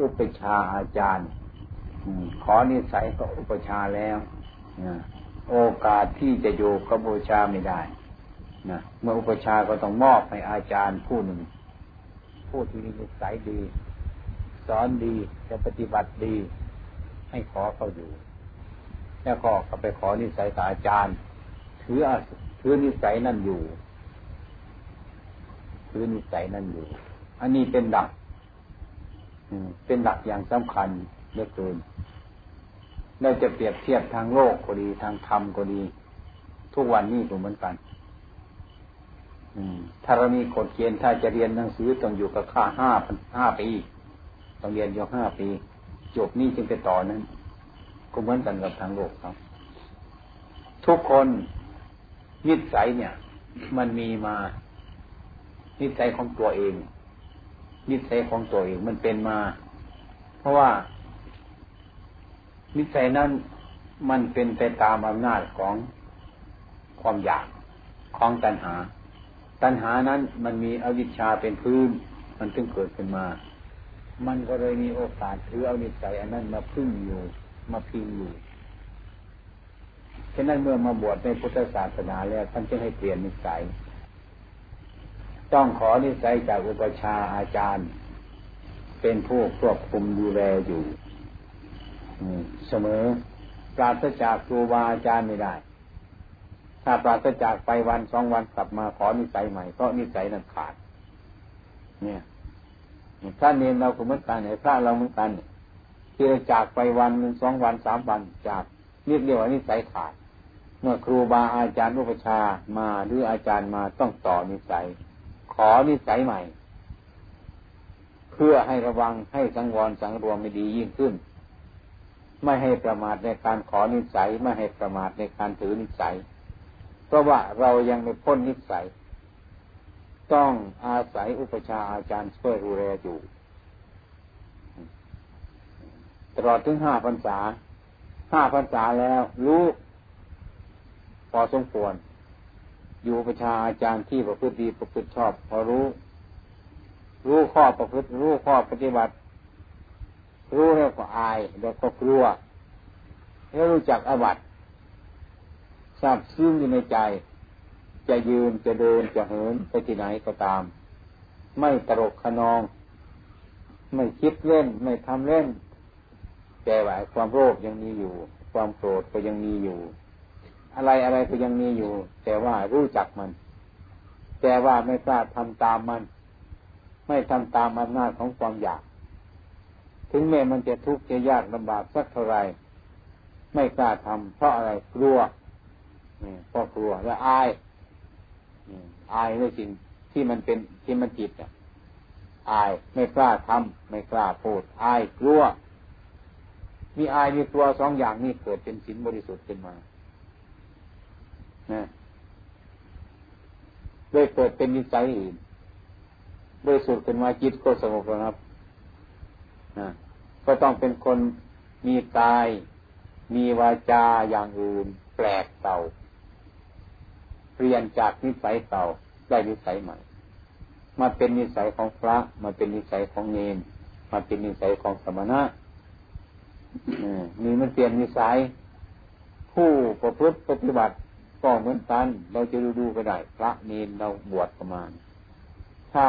อุปชาอาจารย์ขอนิสัยก็อุปชาแล้วโอกาสที่จะอยู่กับบูชาไม่ได้นะเมื่ออุปชาก็ต้องมอบให้อาจารย์ผู้หนึ่ง ผู้ที่มีนิสัยดี สอนดีจะปฏิบัติดี ให้ขอเขาอยู่ แล้วก็เขาไปขอนิสัยกับอาจารย์ ถือถือนิสัยนั่นอยู่ถือนิสัยนั่นอยู่ อันนี้เป็นหลัก เป็นหลักอย่างสำคัญเหลือเกินเราจะเปรียบเทียบทางโลกก็ดีทางธรรมก็ดี ทุกวันนี้ก็เหมือนกันถ้าเรามีกฎเกณฑ์ถ้าจะเรียนหนังสือต้องอยู่กับค่าห้าพันห้าปีต้องเรียนอยู่ห้าปี จบนี่จึงไปต่อนั้นก็เหมือนกันกับทางโลกครับ ทุกคนนิสัยเนี่ย มันมีมานิสัยของตัวเอง นิสัยของตัวเองมันเป็นมา เพราะว่า นิสัยนั้นมันเป็นไปตามอำนาจของความอยากของตัณหา ตัณหานั้นมันมีอวิชชาเป็นพื้น มันจึงเกิดขึ้นมา มันก็เลยมีโอกาสถือเอานิสัยอันนั้นมาพึ่งอยู่ มาพิงอยู่ฉะนั้นเมื่อมาบวชในพุทธศาสนาแล้วท่านจึงให้เปลี่ยนนิสัย ต้องขอนิสัยจากอุปชาอาจารย์ เป็นผู้ควบคุมดูแลอยู่เสมอ ปราศจากครูบาอาจารย์ไม่ได้ ถ้าปราศจากไปวันสองวันกลับมาขอนิสัยใหม่เพราะนิสัยนั้นขาด เนี่ยพระเนรเราก็เหมือนกันไอ้พระเราเหมือนกันที่เราจากไปวันหนึ่งสองวันสามวันจากเรียกเรียกว่านิสัยขาด เมื่อครูบาอาจารย์อุปชามาหรืออาจารย์มาต้องต่อนิสัย ขอนิสัยใหม่ เพื่อให้ระวังให้สังวรสังรวมไม่ดียิ่งขึ้น ไม่ให้ประมาทในการขอนิสัยไม่ให้ประมาทในการถือนิสัย เพราะว่าเรายังไม่พ้นนิสัย ต้องอาศัยอุปชาอาจารย์ช่วยดูแลอยู่ตลอดถึงห้าพรรษา ห้าพรรษาแล้วรู้พอสมควร อยู่ประชาอาจารย์ที่ประพฤติดีประพฤติชอบ พอรู้ รู้ข้อประพฤติ รู้ข้อปฏิบัติ รู้แล้วก็อายแล้วก็กลัวแล้วรู้จักอวัตทราบซึ้งอยู่ในใจ จะยืนจะเดินจะเหินไปที่ไหนก็ตาม ไม่ตรกขนอง ไม่คิดเล่น ไม่ทำเล่นแต่ว่าความโลภยังมีอยู่ ความโกรธก็ยังมีอยู่ อะไรอะไรก็ยังมีอยู่ แต่ว่ารู้จักมัน แต่ว่าไม่กล้าทำตามมัน ไม่ทำตามอำนาจของความอยาก ถึงแม้มันจะทุกข์จะยากลำบากสักเท่าไรไม่กล้าทำเพราะอะไรกลัวเพราะกลัวและอายอายในสิ่งที่มันเป็นที่มันจิตอะอายไม่กล้าทำไม่กล้าพูดอายกลัวมีอายมีกลัวสองอย่างนี้เกิดเป็นสินบริสุทธิ์ขึ้นมา ด้วยเกิดเป็นนิสัยอื่นบริสุทธิ์ขึ้นมาจิตก็สงบระงับนะก็ต้องเป็นคนมีกาย มีวาจาอย่างอื่น แปลกเต่าเปลี่ยนจากนิสัยเต่าได้นิสัยใหม่ มาเป็นนิสัยของพระ มาเป็นนิสัยของเนนมาเป็นนิสัยของสมณะมีมันเปลี่ยนนิสัย ผู้ประพฤติปฏิบัติ ก็เหมือนกัน เราจะดูดูก็ได้ พระเนนเราบวชประมาณ ถ้า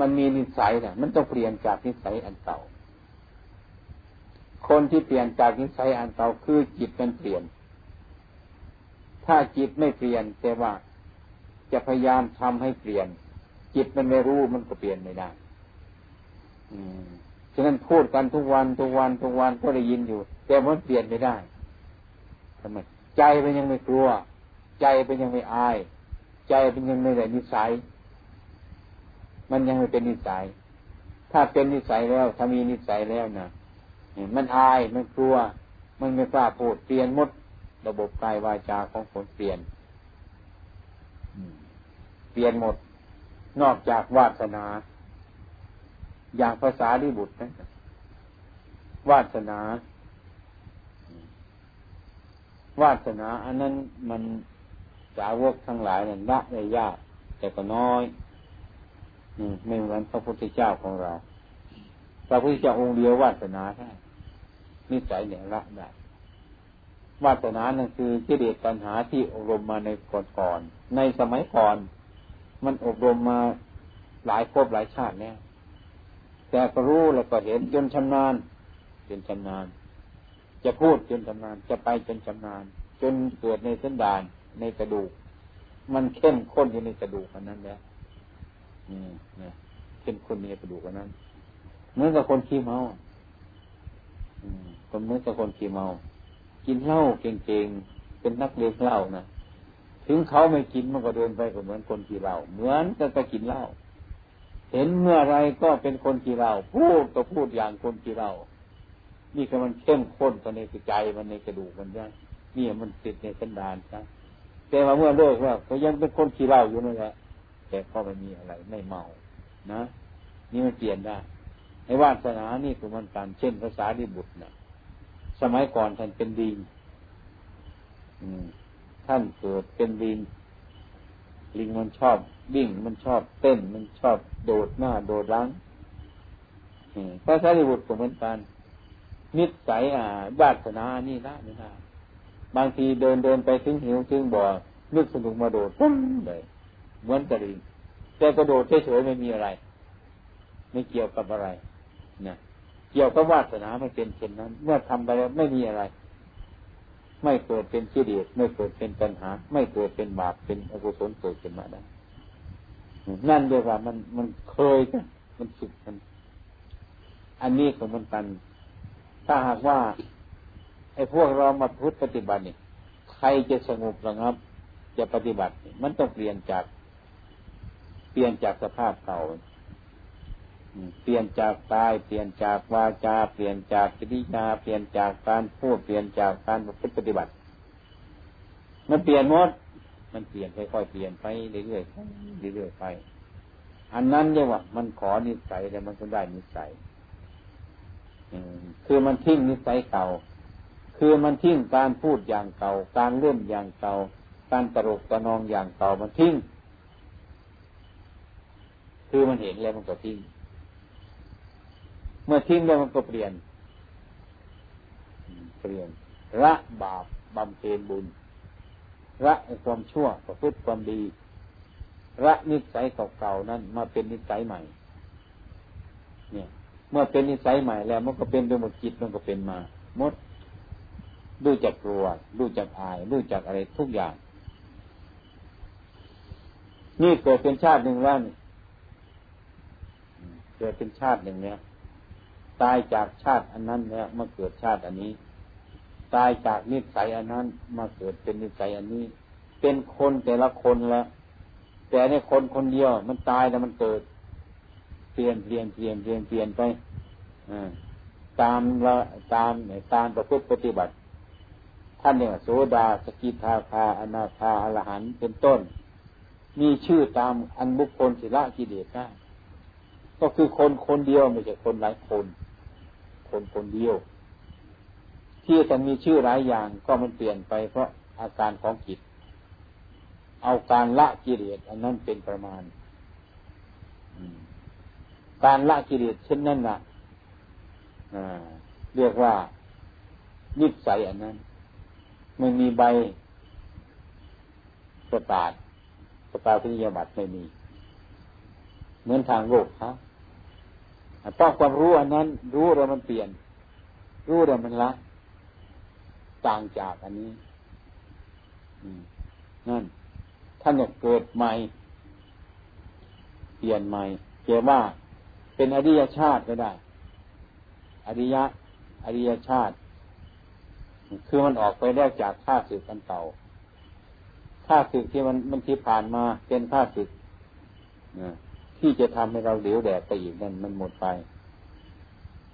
มันมีนิสัยเนี่ยมันต้องเปลี่ยนจากนิสัยอันเก่า คนที่เปลี่ยนจากนิสัยอันเก่าคือจิตมันเปลี่ยน ถ้าจิตไม่เปลี่ยนแต่ว่าจะพยายามทำให้เปลี่ยน จิตมันไม่รู้มันก็เปลี่ยนไม่ได้ อืมฉะนั้นพูดกันทุกวันทุกวันทุกวันก็ได้ยินอยู่ แต่มันเปลี่ยนไม่ได้ทำไมใจเป็นยังไม่กลัว ใจเป็นยังไม่อาย ใจเป็นยังไม่ได้นิสัย มันยังไม่เป็นนิสัย ถ้าเป็นนิสัยแล้วถ้ามีนิสัยแล้วนะมันอายมันกลัว มันไม่กล้าพูดเปลี่ยนมด ระบบกายวาจาของคนเปลี่ยนเปลี่ยนหมด นอกจากวาสนา อย่างภาษาดิบุตรนะวาสนา วาสนา อันนั้นมันาวกทั้งหลายนั่นละได้ยาก แต่ก็น้อยไม่เหมือนพระพุทธเจ้าของเราพระพุทธเจ้าองค์เดียววาสนาได้นิสัยเนี่ยละได้วาสนานั่นคือกิเลสปัญหาที่อบรมมาในก่อนๆในสมัยก่อน มันอบรมมาหลายภพหลายชาติแล้วแต่ก็รู้แล้วก็เห็นจนชำนาญจนชำนาญ จะพูดจนชำนาญ จะไปจนชำนาญ จนเกิดในเส้นดาน ในกระดูก มันเข้มข้นอยู่ในกระดูกอันนั้นแล้วนี่นะเข้มข้นในกระดูกอันนั้นเหมือนกับคนขี้เมาอืมคนเหมือนกับคนขี้เมา กินเหล้าเก่งๆเป็นนักเลงเหล้านะถึงเขาไม่กินมันก็เดินไปก็เหมือนคนขี้เหล้าเหมือนกับไปกินเหล้าเห็นเมื่อไรก็เป็นคนขี้เหล้าพูดก็พูดอย่างคนขี้เหล้านี่คือมันเข้มข้นกันในใจมันในกระดูกมันใช่นี่มันติดในสันดานใช่ แต่ว่าเมื่อเลิกแล้วก็ยังเป็นคนขี้เหล้าอยู่นั่นแหละแต่ก็ไม่มีอะไรไม่เมานะ นี่มันเปลี่ยนได้ในวาสนานี่คือมันการเช่นภาษาดิบุตรนะสมัยก่อนท่านเป็นดิงท่านเกิดเป็นลิงลิงมันชอบวิ่งมันชอบเต้น มันชอบโดดหน้าโดดหลังภาษาดิบุตรก็เหมือนกันนิสัยอ่าวาสนานี่ละนี่ละ บางทีเดินเดินไปถึงหิวถึงบ่อนึกสนุกมาโดดปุ้มเลยเหมือนกระดิ่งแต่กระโดดเฉยๆไม่มีอะไร ไม่เกี่ยวกับอะไรนะเกี่ยวกับวาสนาไม่เป็นเช่นนั้น เมื่อทำไปแล้วไม่มีอะไร ไม่เกิดเป็นกิเลสไม่เกิดเป็นปัญหา ไม่เกิดเป็นบาปเป็นอกุศลเกิดขึ้นมาได้นั่นเรียกว่ามันมันเคยกันมันสุดกัน อันนี้ของมันกัน ถ้าหากว่า อ้พวกเรามาพุทธปฏิบัตินี่ใครจะสงบระงับ จะปฏิบัติ มันต้องเปลี่ยนจาก เปลี่ยนจากสภาพเก่าเปลี่ยนจากกาย เปลี่ยนจากวาจา เปลี่ยนจากกิริยา เปลี่ยนจากการพูด เปลี่ยนจากการปฏิบัติ มันเปลี่ยนหมด มันเปลี่ยนค่อยๆเปลี่ยนไปเรื่อยๆเรื่อยๆไป อันนั้นเรียกว่า มันขอนิสัยแล้วมันก็ได้นิสัยคือมันทิ้งนิสัยเก่า คือมันทิ้งการพูดอย่างเก่า การเล่นอย่างเก่า การตลกตะนองอย่างเก่ามันทิ้ง คือมันเห็นแล้วมันก็ทิ้ง เมื่อทิ้งแล้วมันก็เปลี่ยน เปลี่ยนละบาปบำเพ็ญบุญละความชั่วประพฤติความดีละนิสัยเก่าๆนั้นมาเป็นนิสัยใหม่ เนี่ย เมื่อเป็นนิสัยใหม่แล้ว มันก็เป็นโดยหมดจิตมันก็เป็นมาหมด ดูจากกลัวดูจากอายดูจากอะไรทุกอย่าง นี่เกิดเป็นชาติหนึ่งแล้วนี่เกิดเป็นชาติหนึ่งเนี่ยตายจากชาติอันนั้นแล้วมาเกิดชาติอันนี้ ตายจากนิสัยอันนั้นมาเกิดเป็นนิสัยอันนี้ เป็นคนแต่ละคนแล้วแต่ในคนคนเดียวมันตายแล้วมันเกิด เปลี่ยนเปลี่ยนเปลี่ยนเปลี่ยนเปลี่ยนไปอตามละตามตามประพฤติปฏิบัติ ท่านเนี่ยโสดาสกิทาคาอนาคาอรหันเป็นต้น มีชื่อตามอันบุคคลศิละกิเลสได้ก็คือคนคนเดียวไม่ใช่คนหลายคน คนคนเดียว ที่จะมีชื่อหลายอย่างก็มันเปลี่ยนไปเพราะอาการของจิต เอาการละกิเลสอันนั้นเป็นประมาณ การละกิเลสเช่นนั้นนะเรียกว่านิสัยอันนั้น ไม่มีใบประกาศประกาศพิยาบัตรไม่มี เหมือนทางโลกครับต้องความรู้อันนั้น รู้แล้วมันเปลี่ยน รู้แล้วมันละต่างจากอันนี้นั่นท่านเนี่ยเกิดใหม่ เปลี่ยนใหม่เกี่ยวว่าเป็นอริยชาติก็ได้ อริยะ อริยชาติ คือมันออกไปได้จากข้าศึกอันเก่าข้าศึกที่มันมันที่ผ่านมาเป็นข้าศึกที่จะทำให้เราเหลวแดดไปอีกนั่นมันหมดไป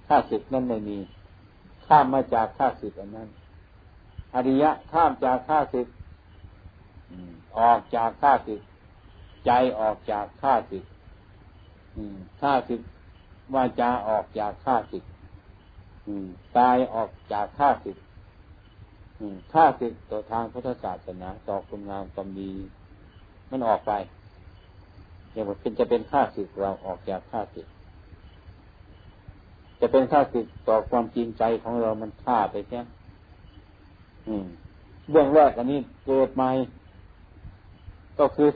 ข้าศึกนั้นไม่มีข้ามมาจากข้าศึกอันนั้นอริยะข้ามจากข้าศึกออกจากข้าศึก ใจออกจากข้าศึกข้าศึกวาจาออกจากข้าศึกกายออกจากข้าศึก ข้าศึกต่อทางพุทธศาสนาต่อคุณงามความดี มันออกไปอย่างว่าเป็นจะเป็นข้าศึกเราออกจากข้าศึก จะเป็นค่าศึกต่อความจริงใจของเรามันฆ่าไปแค่เบื้องแรกอันนี้เกิดใหม่ ก็คือ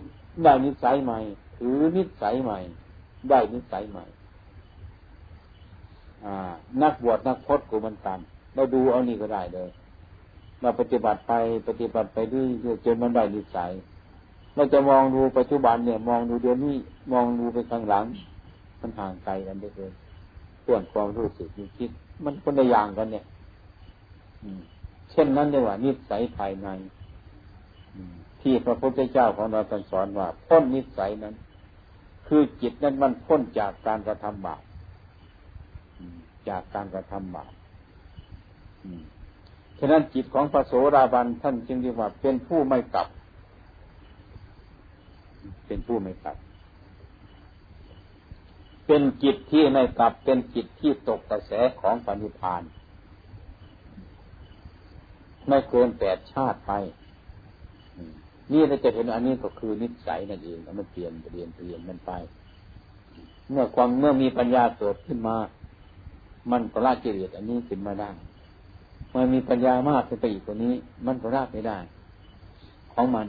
ได้นิสัยใหม่ถือนิสัยใหม่ ได้นิสัยใหม่นักบวชนักพจน์กูมันกันเราดูเอานี่ก็ได้เลย เราปฏิบัติไปปฏิบัติไปด้วยจนมันได้นิสัยเราจะมองดูปัจจุบันเนี่ย มองดูเดี๋ยวนี้มองดูไปข้างหลัง มันห่างไกลกันได้เลยส่วนความรู้สึกคิด มันคนละอย่างกันเนี่ยเช่นนั้นเลยว่านิสัยภายในที่พระพุทธเจ้าของเราสอนว่าพ้นนิสัยนั้น คือจิตนั้นมันพ้นจากการกระทำบาปจากการกระทำบาป ฉะนั้นจิตของพระโสราบันท่านจึงเรียกว่า เป็นผู้ไม่กลับ เป็นผู้ไม่กลับ เป็นจิตที่ไม่กลับ เป็นจิตที่ตกกระแสของปณิพาน ไม่เกินแปดชาติไป นี่เราจะเห็นอันนี้ก็คือนิสัยนั่นเองแล้วมันเปลี่ยนเปลี่ยนเปลี่ยนมันไป เมื่อความเมื่อมีปัญญาเกิดขึ้นมา มันก็ละกิเลสอันนี้ขึ้นมาได้ มันมีปัญญามากขึ้นไปอีกกว่านี้ มันก็ละไม่ได้ ของมัน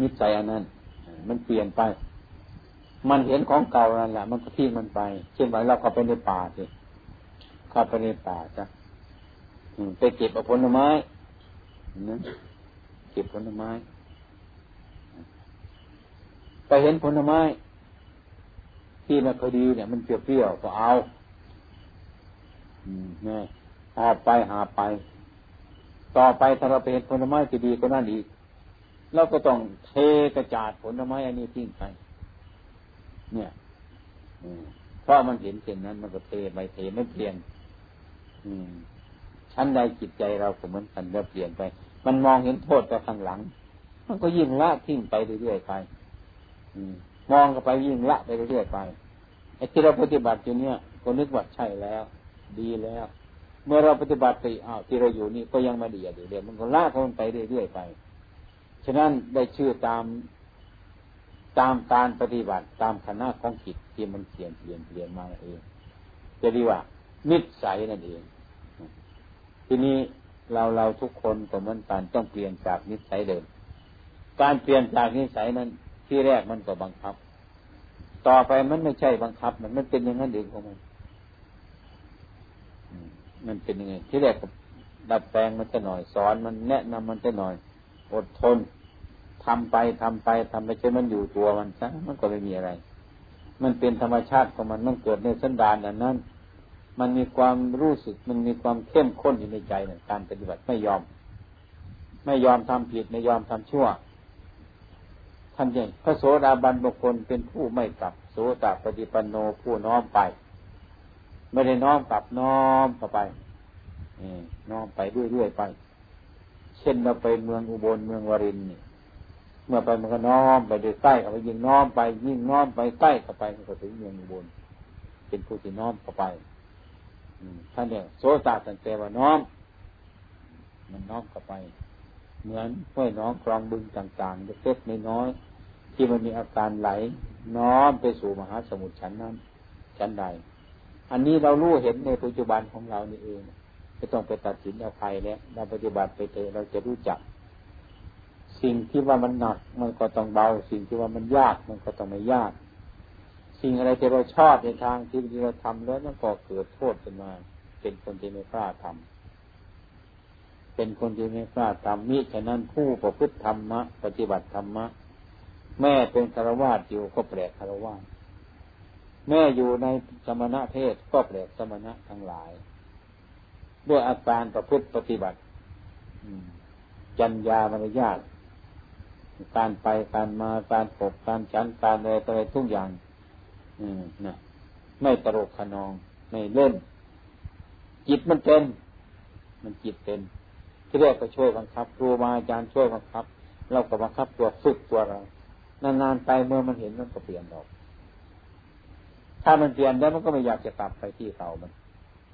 นิสัยอันนั้น มันเปลี่ยนไป มันเห็นของเก่านั่นแหละมันก็ทิ้งมันไป เช่นว่าเราเข้าไปในป่าสิเข้าไปในป่าจ้ะไปเก็บผลไม้นะเก็บผลไม้ ไปเห็นผลไม้ ที่มันพอดีเนี่ย มันเปรี้ยวๆก็เอา นี่หาไปหาไป ต่อไปถ้าเราไปเห็นผลไม้ที่ดีก็นั่นอีเราก็ต้องเทกระจาดผลไม้อันนี้ทิ้งไป เนี่ยเพราะมันเห็นเช่นนั้นมันก็เทไปเทไม่เปลี่ยน อืมชั้นใดจิตใจเราก็เหมือนกันเปลี่ยนไป มันมองเห็นโทษแต่ข้างหลัง มันก็ยิ่งละทิ้งไปเรื่อยๆไป อืม มองก็ไปยิ่งละไปเรื่อยๆไปไอ้ที่เราปฏิบัติอยู่เนี่ยก็นึกว่าใช่แล้ว ดีแล้ว เมื่อเราปฏิบัติไปอ้าวที่เราอยู่นี่ก็ยังไม่ดีอยู่เดี๋ยวมันก็ละเขาไปเรื่อยๆไป ฉะนั้นได้ชื่อตามตามการปฏิบัติตามคณะของจิตที่มันเปลี่ยนเปลี่ยนเปลี่ยนมาเองจะดีว่า นิสัยนั่นเอง ทีนี้เราเราทุกคนก็เหมือนกันต้องเปลี่ยนจากนิสัยเดิม การเปลี่ยนจากนิสัยนั้นที่แรกมันก็บังคับ ต่อไปมันไม่ใช่บังคับ มันมันเป็นอย่างนั้นเองของมัน มันเป็นยังไงที่แรกก็ดัดแปลงมันจะหน่อยสอนมันแนะนำมันจะหน่อย อดทนทำไปทำไปทำไปจนมันอยู่ตัวมันซะมันก็ไม่มีอะไร มันเป็นธรรมชาติของมันมันเกิดในสันดานอันนั้น มันมีความรู้สึก มันมีความเข้มข้นอยู่ในใจในการปฏิบัติไม่ยอม ไม่ยอมทำผิดไม่ยอมทำชั่วท่านยังพระโสดาบันบุคคลเป็นผู้ไม่กลับโสตปฏิปันโนผู้น้อมไป ไม่ได้น้อมกลับน้อมเข้าไปน้อมไปเรื่อยๆไป เช่นเราไปเมืองอุบลเมืองวรินนี่เมื่อไปมันก็น้อมไปโดยใกล้เข้าไปยิ่งน้อมไป ยิ่งน้อมไปใกล้เข้าไปมันก็ถึงเมืองอุบลเป็นผู้ที่น้อมเข้าไปท่านเนี่ยโสตตั้งแต่ว่าน้อม มันน้อมเข้าไป เหมือนห้วยน้องคลองบึงต่างๆเล็กๆน้อยๆที่มันมีอาการไหล น้อมไปสู่มหาสมุทรชั้นนั้นชั้นใด อันนี้เรารู้เห็นในปัจจุบันของเรานี่เองไม่ต้องไปตัดสินเอาใครแล้วเราปฏิบัติไปเถอะเราจะรู้จัก สิ่งที่ว่ามันหนัก มันก็ต้องเบา สิ่งที่ว่ามันยากมันก็ต้องไม่ยาก สิ่งอะไรที่เราชอบในทางที่เราทำแล้วมันก็เกิดโทษขึ้นมา เป็นคนที่ไม่กล้าทำเป็นคนที่ไม่กล้าทำมิฉะนั้นผู้ประพฤติธรรมะปฏิบัติธรรมะแม่เป็นคารวาสอยู่ก็แปลกคารวาส แม่อยู่ในสมณะเพศก็แปลกสมณะทั้งหลาย ด้วยอาการประพฤติปฏิบัติจัญญามารยาทการไปการมาการปกการฉันการอะไรอะไรทุกอย่าง อืมนะไม่ตลกขนองไม่เล่น จิตมันเป็น มันจิตเป็น ที่แรกก็ช่วยบังคับครูมาอาจารย์ช่วยบังคับ เราก็บังคับตัวฝึกตัวเรานานๆไปเมื่อมันเห็นมันก็เปลี่ยนออก ถ้ามันเปลี่ยนแล้วมันก็ไม่อยากจะกลับไปที่เก่ามัน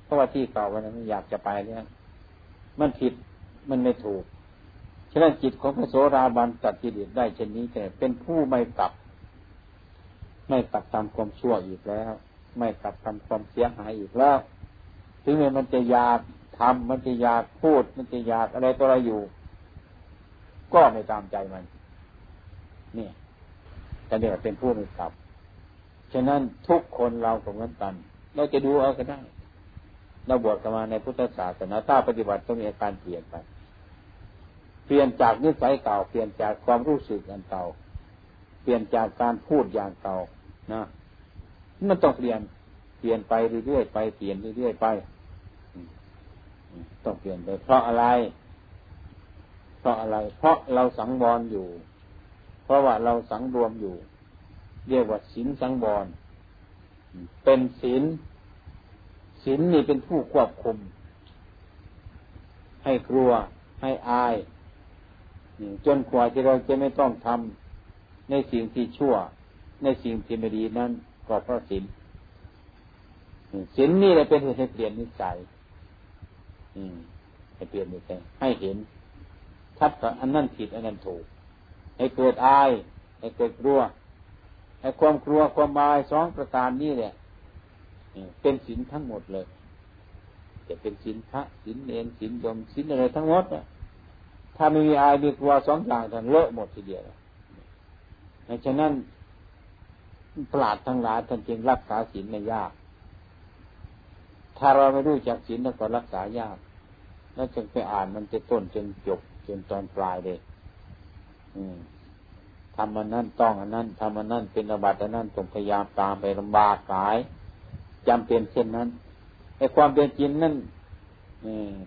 เพราะว่าที่เก่ามันมันอยากจะไปเนี่ย มันผิดมันไม่ถูกฉะนั้นจิตของพระโสราบันตัดจิตได้เช่นนี้แต่เป็นผู้ไม่กลับ ไม่กลับตามความชั่วอีกแล้ว ไม่กลับทำความเสียหายอีกแล้ว ถึงแม้มันจะอยากทำมันจะอยากพูด มันจะอยากอะไรตัวอะไรอยู่ ก็ไม่ตามใจมัน เนี่ยแต่เดี๋ยวเป็นผู้ไม่กลับ ฉะนั้นทุกคนเราก็เหมือนกัน เราจะดูเอาก็ได้ เราบวชกันมาในพุทธศาสนาถ้าปฏิบัติต้องมีอาการเปลี่ยนไป เปลี่ยนจากนิสัยเก่า เปลี่ยนจากความรู้สึกอันเก่า เปลี่ยนจากการพูดอย่างเก่านะมันต้องเปลี่ยน เปลี่ยนไปเรื่อยๆไป เปลี่ยนเรื่อยๆไป ต้องเปลี่ยนไป เพราะอะไร เพราะอะไร เพราะเราสังวรอยู่ เพราะว่าเราสังรวมอยู่ เรียกว่าศีลสังวร เป็นศีลศีลนี่เป็นผู้ควบคุม ให้กลัวให้อายจนกว่าที่เราจะไม่ต้องทำในสิ่งที่ชั่ว ในสิ่งที่ไม่ดีนั้นก็เพราะศีลศีลนี่แหละเป็นเหตุให้เปลี่ยนนิสัยให้เปลี่ยนนิสัยให้เห็นทัดกับอันนั้นผิดอันนั้นถูก ให้เกิดอาย ให้เกิดกลัว ให้ความกลัวความอายสองประการนี้แหละเป็นศีลทั้งหมดเลย จะเป็นศีลพระศีลเนรศีลยมศีลอะไรทั้งหมดเนี่ยถ้าไม่มีอายมีกลัวสองอย่างทันเลอะหมดทีเดียวดังฉะนั้นปราดทั้งหลายท่านจึงรักษาศีลไม่ยาก ถ้าเราไม่รู้จักศีลแล้วก็รักษายาก แล้วจึงไปอ่านมันจะต้นจนจบจนตอนปลายเลย ทำมันนั่นต้องอันนั้นทำมันนั่นเป็นอบัติอันนั้นต้องพยายามตามไปลำบากหลายจำเป็นเช่นนั้นไอ้ความเป็นจริงนั่น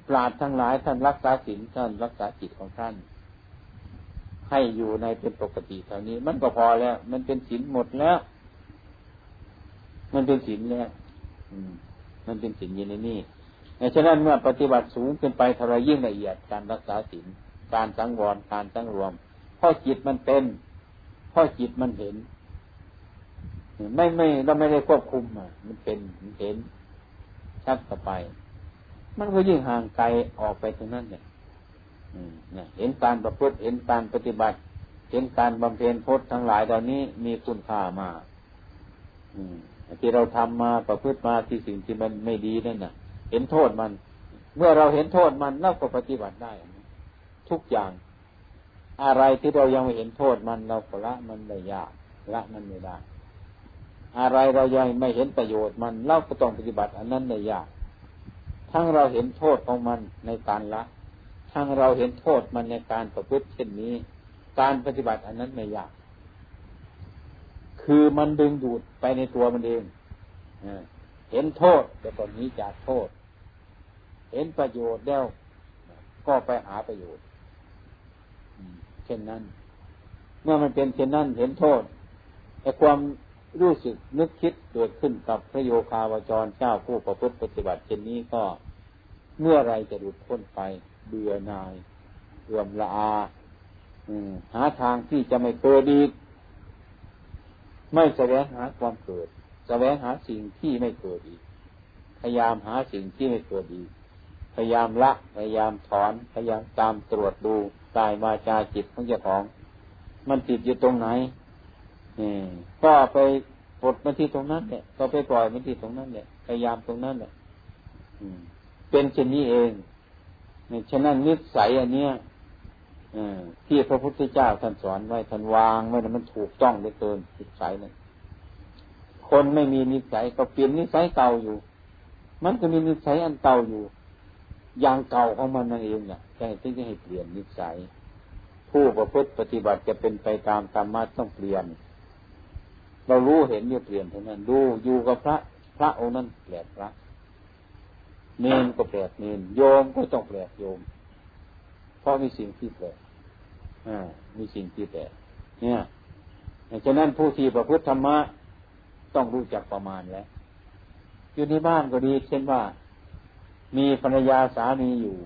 ปราดทั้งหลายท่านรักษาศีลท่านรักษาจิตของท่าน ให้อยู่ในเป็นปกติเท่านี้ มันก็พอแล้ว มันเป็นศีลหมดแล้ว มันเป็นศีลแล้วมันเป็นศีลอยู่ในนี้ฉะนั้นเมื่อปฏิบัติสูงขึ้นไปเท่าไรยิ่งละเอียดการรักษาศีลการสังวรการสังรวมเพราะจิตมันเป็น เพราะจิตมันเห็น ไม่ไม่เราไม่ได้ควบคุมอะ มันเป็นมันเห็น ชัดต่อไป มันก็ยิ่งห่างไกลออกไปตรงนั้นเนี่ยเห็นการประพฤติเห็นการปฏิบัติ เห็นการบำเพ็ญพจน์ทั้งหลายเหล่านี้มีคุณค่ามากที่เราทำมาประพฤติมาที่สิ่งที่มันไม่ดีนั่นน่ะ เห็นโทษมัน เมื่อเราเห็นโทษมันเราก็ปฏิบัติได้ ทุกอย่าง อะไรที่เรายังไม่เห็นโทษมันเราก็ละมันได้ยากละมันไม่ได้ อะไรเรายังไม่เห็นประโยชน์มันเราก็ต้องปฏิบัติ อันนั้นในยาก ทั้งเราเห็นโทษของมันในการละ ทั้งเราเห็นโทษมันในการประพฤติเช่นนี้ การปฏิบัติอันนั้นไม่ยาก คือมันดึงดูดไปในตัวมันเองเห็นโทษแต่ตอนนี้จากโทษ เห็นประโยชน์แล้วก็ไปหาประโยชน์ เช่นนั้น เมื่อมันเป็นเช่นนั้นเห็นโทษแต่ความรู้สึกนึกคิดเกิดขึ้นกับพระโยคาวจรเจ้าผู้ประพฤติปฏิบัติเช่นนี้ก็เมื่อไรจะหลุดพ้นไป เบื่อนายเอื่อมละอาหาทางที่จะไม่เกิดดีไม่แสวงหาความเกิด แสวงหาสิ่งที่ไม่เกิดอีก พยายามหาสิ่งที่ไม่เกิดอีก พยายามละ พยายามถอน พยายามตามตรวจดู กายมาจาจิตของเจ้าของ มันติดอยู่ตรงไหนก็ไปปลดมันที่ตรงนั้นเนี่ยก็ไปปล่อยมันที่ตรงนั้นเนี่ยพยายามตรงนั้นเนี่ยเป็นเช่นนี้เองฉะนั้นนิสัยอันเนี้ยที่พระพุทธเจ้าท่านสอนไว้ท่านวางไว้นมันถูกต้องเหลือเกินนิสัยนั้นคนไม่มีนิสัยก็เปลี่ยนนิสัยเก่าอยู่ มันก็มีนิสัยอันเก่าอยู่ อย่างเก่าของมันนั่นเองเนี่ยใช่ที่จะให้เปลี่ยนนิสัย ผู้ประพฤติปฏิบัติจะเป็นไปตามธรรมะต้องเปลี่ยน เรารู้เห็นอยู่เปลี่ยนเท่านั้น ดูอยู่กับพระ พระองค์นั้นแปลกพระเนนก็แปลกเนนโยมก็ต้องแปลกโยม เพราะมีสิ่งที่แปลกอ่ามีสิ่งที่แปลกเนี่ยฉะนั้นผู้ที่ประพฤติธรรมะต้องรู้จักประมาณแล้ว อยู่ในบ้านก็ดี เช่นว่า มีภรรยาสามีอยู่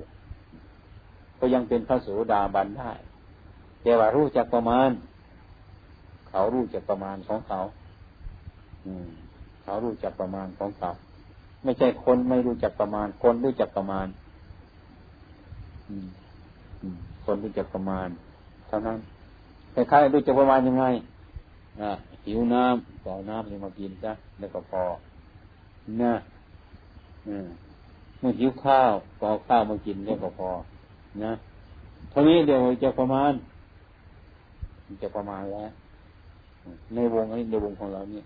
ก็ยังเป็นพระโสดาบันได้แต่ว่ารู้จักประมาณ เขารู้จักประมาณของเขา อืม เขารู้จักประมาณของเขา ไม่ใช่คนไม่รู้จักประมาณ คนรู้จักประมาณ อืมคนรู้จักประมาณ เท่านั้นคล้ายๆรู้จักประมาณยังไงอ่าหิวน้ำก็เอาน้ำนี่มากินซะแล้วก็พอนะเมื่ อหิวข้าวก็เอาข้าวมากินได้ก็พอ นะเท่านี้เดี๋ยวจะประมาณ จะประมาณแล้ว ในวงนี้ในวงของเราเนี่ย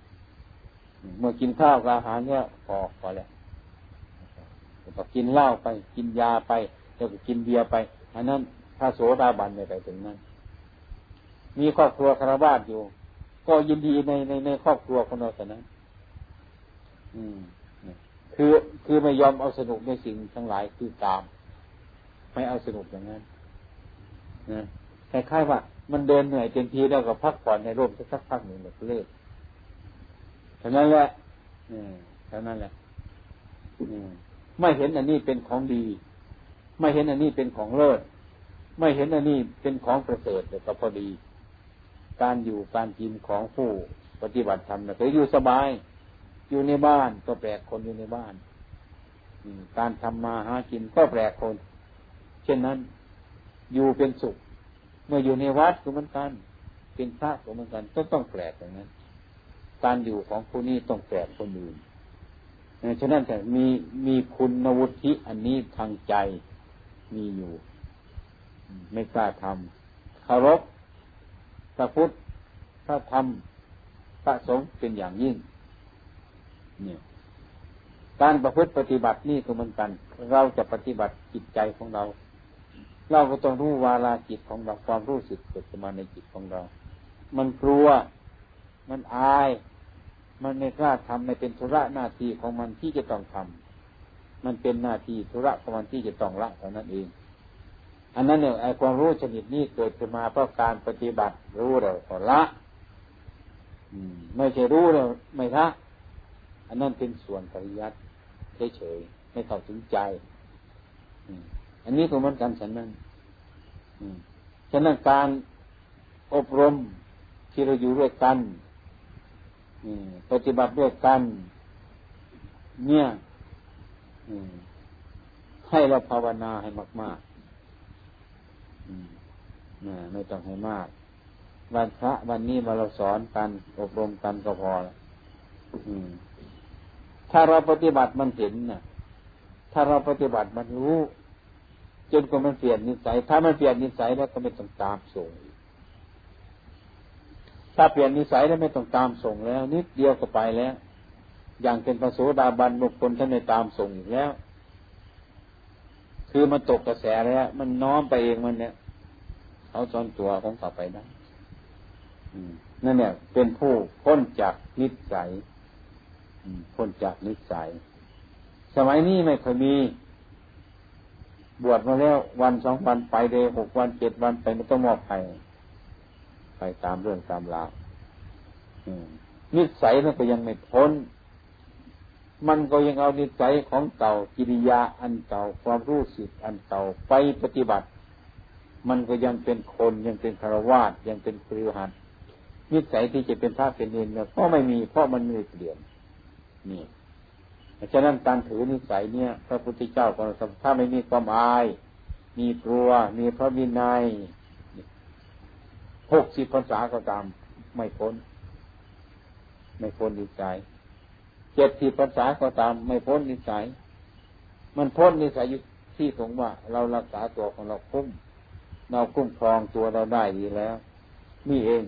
เมื่อกินข้าวกับอาหารเนี่ยพอพอแล้วก็กินเหล้าไป กินยาไปแล้วก็กินเบียร์ไป อันนั้นถ้าโสดาบันไปถึงนั้น มีครอบครัวคารวะอยู่ ก็ยินดีในในในครอบครัวของเราแต่นั้น อืม คือคือไม่ยอมเอาสนุกในสิ่งทั้งหลายคือตาม ไม่เอาสนุกอย่างนั้นนะคล้ายๆว่า มันเดินเหนื่อยเต็มทีแล้วก็พักผ่อนในร่มสักพักหนึ่งแบบเลิกเท่านั้นแหละเท่านั้นแหละไม่เห็นอันนี้เป็นของดี ไม่เห็นอันนี้เป็นของเลิศไม่เห็นอันนี้เป็นของประเสริฐแต่ก็พอดี การอยู่การกินของผู้ปฏิบัติธรรมนะเคยอยู่สบาย อยู่ในบ้านก็แปลกคนอยู่ในบ้านการทำมาหากินก็แปลกคน เช่นนั้น อยู่เป็นสุข เมื่ออยู่ในวัดก็เหมือนกัน เป็นพระก็เหมือนกันก็ต้องแปลกอย่างนั้น การอยู่ของผู้นี้ต้องแปลกคนอื่นฉะนั้นแต่มีมีคุณวุฒิอันนี้ทางใจมีอยู่ ไม่กล้าทำคารพพระพุทธพระธรรมพระสงฆ์เป็นอย่างยิ่ง เนี่ย การประพฤติปฏิบัตินี่ก็เหมือนกัน เราจะปฏิบัติจิตใจของเรา เราก็ต้องรู้วาลาจิตของเราความรู้สึกเกิดขึ้นมาในจิตของเรา มันกลัว มันอาย มันไม่กล้าทำไม่เป็นธุระหน้าที่ของมันที่จะต้องทำมันเป็นหน้าที่ธุระของมันที่จะต้องละเท่านั้นเองอันนั้นเนี่ยไอ้ความรู้ชนิดนี้เกิดขึ้นมาเพราะการปฏิบัติรู้แล้วก็ละไม่ใช่รู้แล้วไม่ละ อันนั้นเป็นส่วนปริยัติเฉยๆไม่เข้าถึงใจอันนี้ก็เหมือนกันฉันนั้นฉะนั้นการอบรมที่เราอยู่ด้วยกันปฏิบัติด้วยกัน เนี่ยให้เราภาวนาให้มากๆไม่ต้องให้มาก วันพระวันนี้มาเราสอนกัน อบรมกันก็พอแล้ว ถ้าเราปฏิบัติมันเห็นนะถ้าเราปฏิบัติมันรู้ จนกว่ามันเปลี่ยนนิสัย ถ้ามันเปลี่ยนนิสัยแล้วก็ไม่ต้องตามส่งถ้าเปลี่ยนนิสัยแล้วไม่ต้องตามส่งแล้ว นิดเดียวก็ไปแล้ว อย่างเป็นพระโสดาบันบุคคลท่านไม่ตามส่งอีกแล้ว คือมันตกกระแสแล้ว มันน้อมไปเองมันเนี่ยเขาจอนตัวของเขาไปได้นั่นเนี่ยเป็นผู้พ้นจากนิสัย พ้นจากนิสัย สมัยนี้ไม่เคยมี บวชมาแล้ววันสองวันไปเลยหกวันเจ็ดวันไปไม่ต้องมอบใครไปตามเรื่องตามราวนิสัยมันก็ยังไม่พ้น มันก็ยังเอานิสัยของเก่ากิริยาอันเก่าความรู้สึกอันเก่าไปปฏิบัติ มันก็ยังเป็นคนยังเป็นคารวาสยังเป็นครือหันนิสัยที่จะเป็นพระเป็นเนรก็ไม่มีเพราะมันไม่เปลี่ยน นี่ฉะนั้นการถือนิสัยเนี่ย พระพุทธเจ้าของเราถ้าไม่มีความอาย มีกลัว มีพระวินัยหกสิบพรรษาก็ตาม ไม่พ้น ไม่พ้นนิสัยเจ็ดสิบพรรษาก็ตาม ไม่พ้นนิสัย มันพ้นนิสัยอยู่ที่ตรงว่า เรารักษาตัวของเราคุ้มเราคุ้มครองตัวเราได้ดีแล้ว นี่เอง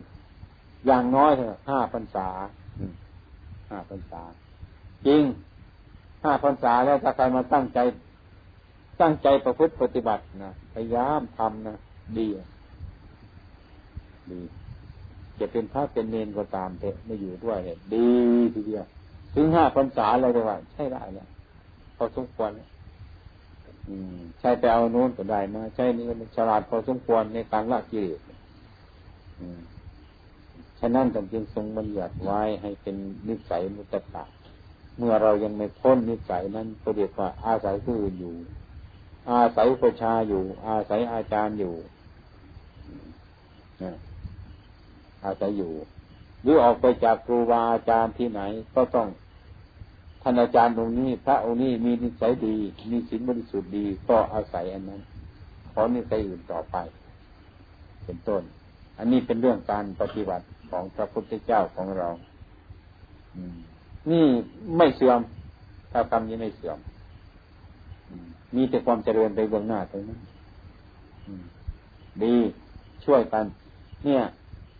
อย่างน้อยเถอะห้าพรรษาห้าพรรษา จริงห้าพรรษาแล้วถ้าใครมาตั้งใจ ตั้งใจประพฤติปฏิบัตินะพยายามทำนะดีดีจะเป็นพระเป็นเนนก็ตามเถอะไม่อยู่ด้วยเนี่ยดีทีเดียวถึงห้าพรรษาอะไรเลยว่า ใช่ได้เนี่ยพอสมควรใช่ไปเอาโน้นก็ได้มาใช่นี่ก็ฉลาดพอสมควรในการละกิเลสฉะนั้นจึงทรงบัญญัติไว้ให้เป็นนิสัยมุตตะ เมื่อเรายังไม่พ้นนิสัยนั้นก็เรียกว่าอาศัยผู้อื่นอยู่ อาศัยประชาอยู่ อาศัยอาจารย์อยู่อาศัยอยู่ หรือออกไปจากครูบาอาจารย์ที่ไหน ก็ต้องท่านอาจารย์ตรงนี้ พระองค์นี้มีนิสัยดี มีศีลบริสุทธิ์ดี ก็อาศัยอันนั้น ขอนิสัยอื่นต่อไป เป็นต้น อันนี้เป็นเรื่องการปฏิบัติของพระพุทธเจ้าของเรา นี่ไม่เสื่อมถ้ากรรมยังไม่เสื่อมมีแต่ความเจริญไปเบื้องหน้าตรงนั้นดีช่วยกัน เนี่ย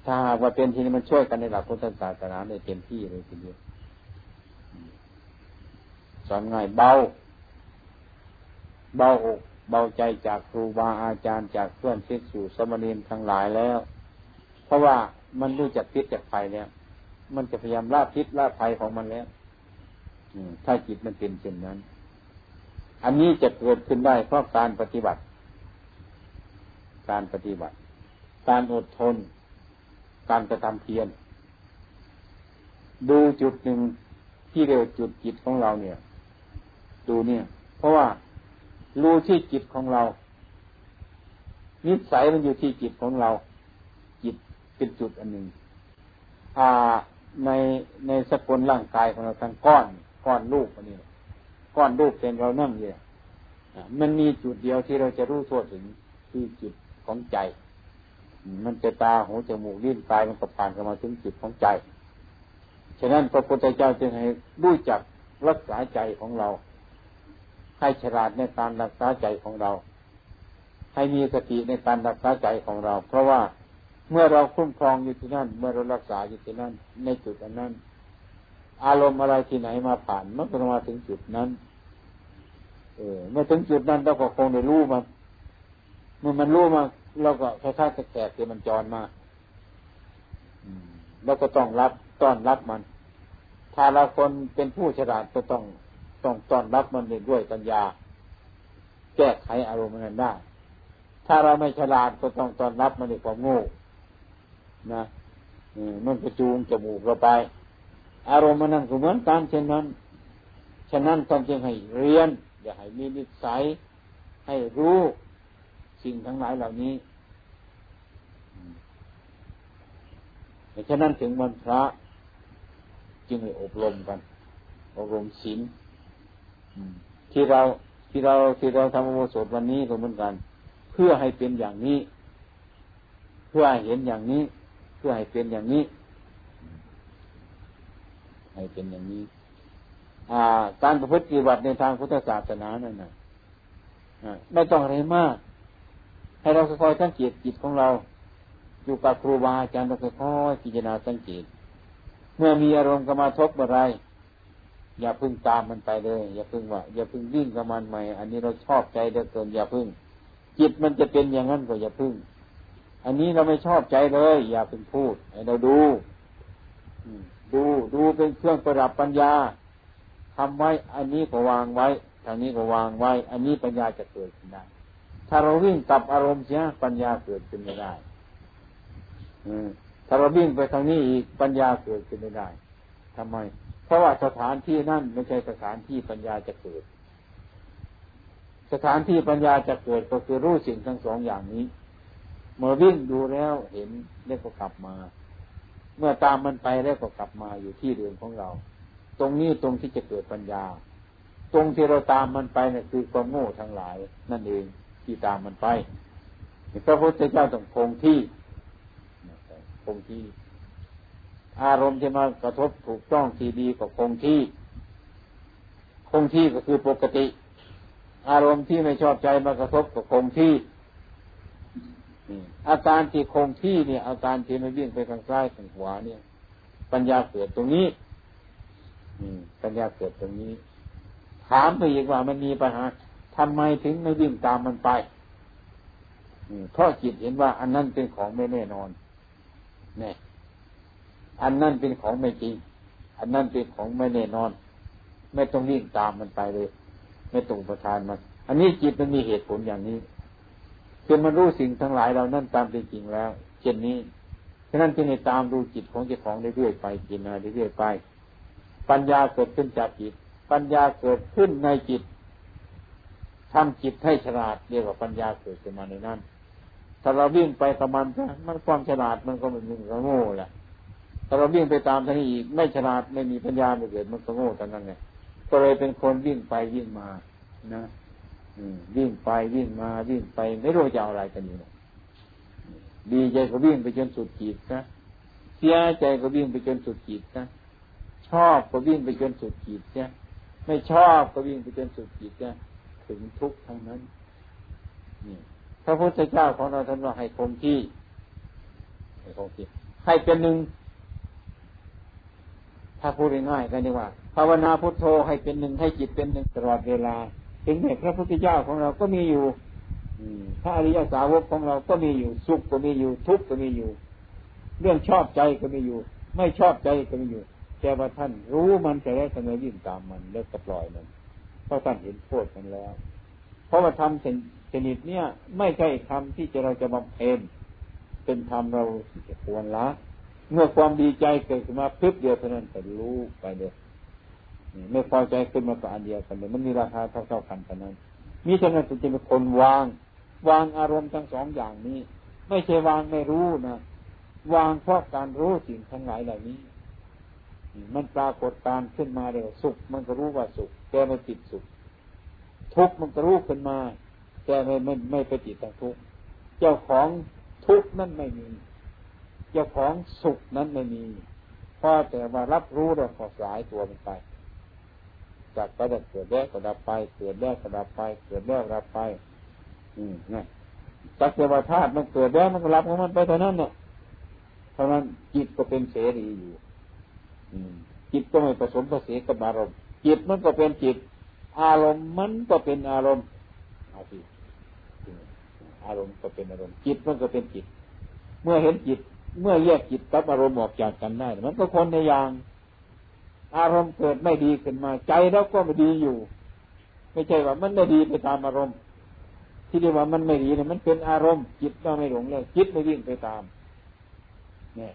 ถ้าว่าเป็นทีนี้มันช่วยกันในหลักพุทธศาสนาเนี่ยเต็มที่เลยทีเดียวสอนง่ายเบาเบาอกเบาใจจากครูบาอาจารย์จากเพื่อนเิสู่สมณีนทั้งหลายแล้ว เพราะว่ามันรู้จักพิษจากภัยแล้ว มันจะพยายามล่าพิษล่าภัยของมันแล้วถ้าจิตมันเป็นเช่นนั้น อันนี้จะเกิดขึ้นได้เพราะการปฏิบัติ การปฏิบัติ การอดทน การกระทำเพียร ดูจุดหนึ่งที่เรียกจุดจิตของเราเนี่ย ดูเนี่ย เพราะว่ารู้ที่จิตของเรา นิสัยมันอยู่ที่จิตของเรา จิตเป็นจุดอันหนึ่งอ่า ในในสกุลร่างกายของเราทั้งก้อนก้อนรูปอันนี้ก้อนรูปเป็นเรานั่งอยู่มันมีจุดเดียวที่เราจะรู้ทั่วถึงคือจุดของใจ มันจะตาหูจมูกลิ้นกายมันก็ผ่านเข้ามาถึงจุดของใจ ฉะนั้นพระพุทธเจ้าจึงให้รู้จักรักษาใจของเรา ให้ฉลาดในการรักษาใจของเรา ให้มีสติในการรักษาใจของเรา เพราะว่า เมื่อเราคุ้มครองอยู่ที่นั่น เมื่อเรารักษาอยู่ที่นั่น ในจุดอันนั้น อารมณ์อะไรที่ไหนมาผ่านมันก็มาถึงจุดนั้น เออ เมื่อถึงจุดนั้นเราก็คงได้รู้มันเมื่อมันรู้มาเราก็คล้ายๆแกะที่มันจรมาเราก็ต้องรับต้อนรับมัน ถ้าเราคนเป็นผู้ฉลาดก็ต้องต้องต้อนรับมันด้วยปัญญา แก้ไขอารมณ์นั้นได้ ถ้าเราไม่ฉลาดก็ต้องต้อนรับมันด้วยความโง่ นะมันกระจูงจมูกเราไป อารมณ์มันนั่นก็เหมือนกันเช่นนั้น ฉะนั้นต้องจึงให้เรียน อย่าให้มีนิสัยให้รู้สิ่งทั้งหลายเหล่านี้ฉะนั้นถึงวันพระ จึงให้อบรมกัน อบรมศีลที่เราที่เราที่เราทำโมสดวันนี้ก็เหมือนกัน เพื่อให้เป็นอย่างนี้ เพื่อหเห็นอย่างนี้ พื่อให้เป็นอย่างนี้ ให้เป็นอย่างนี้ อ่า การประพฤติปฏิบัติในทางพุทธศาสนานั่นนะไม่ต้องอะไรมาก ให้เราค่อยๆสังเกตจิตของเรา อยู่กับครูบาอาจารย์เราค่อยๆพิจารณาสังเกต เมื่อมีอารมณ์กรรมาทบอะไร อย่าพึ่งตามมันไปเลย อย่าพึ่งว่า อย่าพึ่งวิ่งกับมันใหม่ อันนี้เราชอบใจเดือเกินอย่าพึ่ง จิตมันจะเป็นอย่างนั้นก็อย่าพึ่ง อันนี้เราไม่ชอบใจเลย อย่าเป็นพูดให้เราดูดูดูเป็นเครื่องประดับปัญญาทำไว้ อันนี้ก็วางไว้ ทางนี้ก็วางไว้ อันนี้ปัญญาจะเกิดขึ้นได้ ถ้าเราวิ่งกับอารมณ์เสียปัญญาเกิดขึ้นไม่ได้ถ้าเราวิ่งไปทางนี้อีกปัญญาเกิดขึ้นไม่ได้ทำไม เพราะว่าสถานที่นั่นไม่ใช่สถานที่ปัญญาจะเกิด สถานที่ปัญญาจะเกิดก็คือรู้สิ่งทั้งสองอย่างนี้ เมื่อวิ่งดูแล้วเห็นแล้วก็กลับมา เมื่อตามมันไปแล้วก็กลับมาอยู่ที่เดิมของเรา ตรงนี้ตรงที่จะเกิดปัญญา ตรงที่เราตามมันไปนี่ยคือความโง่ทั้งหลาย นั่นเองที่ตามมันไปพระพุทธเจ้าต้องคงที่คงที่ อารมณ์ที่มากระทบถูกต้องที่ดีก็คงที่ คงที่ก็คือปกติ อารมณ์ที่ไม่ชอบใจมากระทบก็คงที่ อาการที่คงที่เนี่ยอาการที่ไม่วิ่งไปทางซ้ายทางขวาเนี่ย ปัญญาเกิดตรงนี้ปัญญาเกิดตรงนี้ ถามไปอีกว่ามันมีปัญหาทำไมถึงไม่วิ่งตามมันไปเพราะจิตเห็นว่า อันนั้นเป็นของไม่แน่นอนเนี่ยอันนั้นเป็นของไม่จริง อันนั้นเป็นของไม่แน่นอน ไม่ต้องวิ่งตามมันไปเลย ไม่ตรงประทานมัน อันนี้จิตมันมีเหตุผลอย่างนี้ จนมันรู้สิ่งทั้งหลายเรานั่นตามเป็นจริงแล้ว เช่นนี้ฉะนั้นจึงให้ตามดูจิตของเจ้าของเรื่อยๆไปกินมาเรื่อยๆไป ปัญญาเกิดขึ้นจากจิต ปัญญาเกิดขึ้นในจิตทำจิตให้ฉลาดเรียกว่าปัญญาเกิดขึ้นมาในนั้นถ้าเราวิ่งไปกับมันมันความฉลาดมันก็มันก็โง่แหละถ้าเราวิ่งไปตามท่านอีกไม่ฉลาดไม่มีปัญญาไม่เกิดมันก็โง่ทั้งนั้นไงก็เลยเป็นคนวิ่งไปวิ่งมานะ วิ่งไปวิ่งมาวิ่งไปไม่รู้จะเอาอะไรกันอยู่ดีใจก็วิ่งไปจนสุดขีดนะเสียใจก็วิ่งไปจนสุดขีดนะชอบก็วิ่งไปจนสุดขีดเนี่ยไม่ชอบก็วิ่งไปเป็นสุดขจิตเนี่ยถึงทุกข์ทั้งนั้นนี่พระพุทธเจ้าของเราท่านว่าให้คงที่ให้คงที่ให้เป็นหนึ่งถ้าพูดง่ายๆก็เรียกว่าภาวนาพุทโธให้เป็นหนึ่งให้จิตเป็นหนึ่งตลอดเวลา ถึงแม้พระพุทธเจ้าของเราก็มีอยู่พระอริยสาวกของเราก็มีอยู่ สุขก็มีอยู่ ทุกข์ก็มีอยู่ เรื่องชอบใจก็มีอยู่ ไม่ชอบใจก็มีอยู่ แต่ว่าท่านรู้มันแต่แล้วทำไมยิ่งตามมันเลิกกระปล่อยมันเพราะท่านเห็นโทษมันแล้ว เพราะว่าทำชนิดเนี้ยไม่ใช่ธรรมที่จะเราจะบำเพ็ญเป็นธรรมเราจะควรละ เมื่อความดีใจเกิดขึ้นมาพึบเดียวเท่านั้นแต่รู้ไปเลย ไม่พอใจขึ้นมาก็อันเดียวกันเลยมันมีราคาเท่าๆกันเท่านั้นมีฉะนั้นจึงเป็นคนวาง วางอารมณ์ทั้งสองอย่างนี้ ไม่ใช่วางไม่รู้นะวางเพราะการรู้สิ่งทั้งหลายเหล่านี้ มันปรากฏการขึ้นมาเร็วสุข มันก็รู้ว่าสุข แกไม่ติดสุข ทุกข์มันก็รู้ขึ้นมาแกไม่ไม่ไม่ไปติดทางทุกข์เจ้าของทุกข์นั่นไม่มี เจ้าของสุขนั้นไม่มีพอแต่ว่ารับรู้แล้วขอสายตัวมันไป จากไปแต่เกิดแรกก็ดับไป เกิดแรกก็ดับไป เกิดแรกดับไป อืมนี่สักเทวธาตุมันเกิดแล้วมันก็รับของมันไปเท่านั้นเนี่ยเท่านั้นจิตก็เป็นเสรีอยู่จิตก็ไม่ผสมผสมกับอารมณ์ จิตมันก็เป็นจิต อารมณ์มันก็เป็นอารมณ์อาทิอารมณ์ก็เป็นอารมณ์ จิตมันก็เป็นจิต เมื่อเห็นจิต เมื่อแยกจิตกับอารมณ์ออกจากกันได้ มันก็คนในอย่าง อารมณ์เกิดไม่ดีขึ้นมา ใจแล้วก็ไม่ดีอยู่ ไม่ใช่ว่ามันไม่ดีไปตามอารมณ์ ที่เรียกว่ามันไม่ดีเนี่ยมันเป็นอารมณ์จิตก็ไม่หลงเลยจิตไม่วิ่งไปตามเนี่ย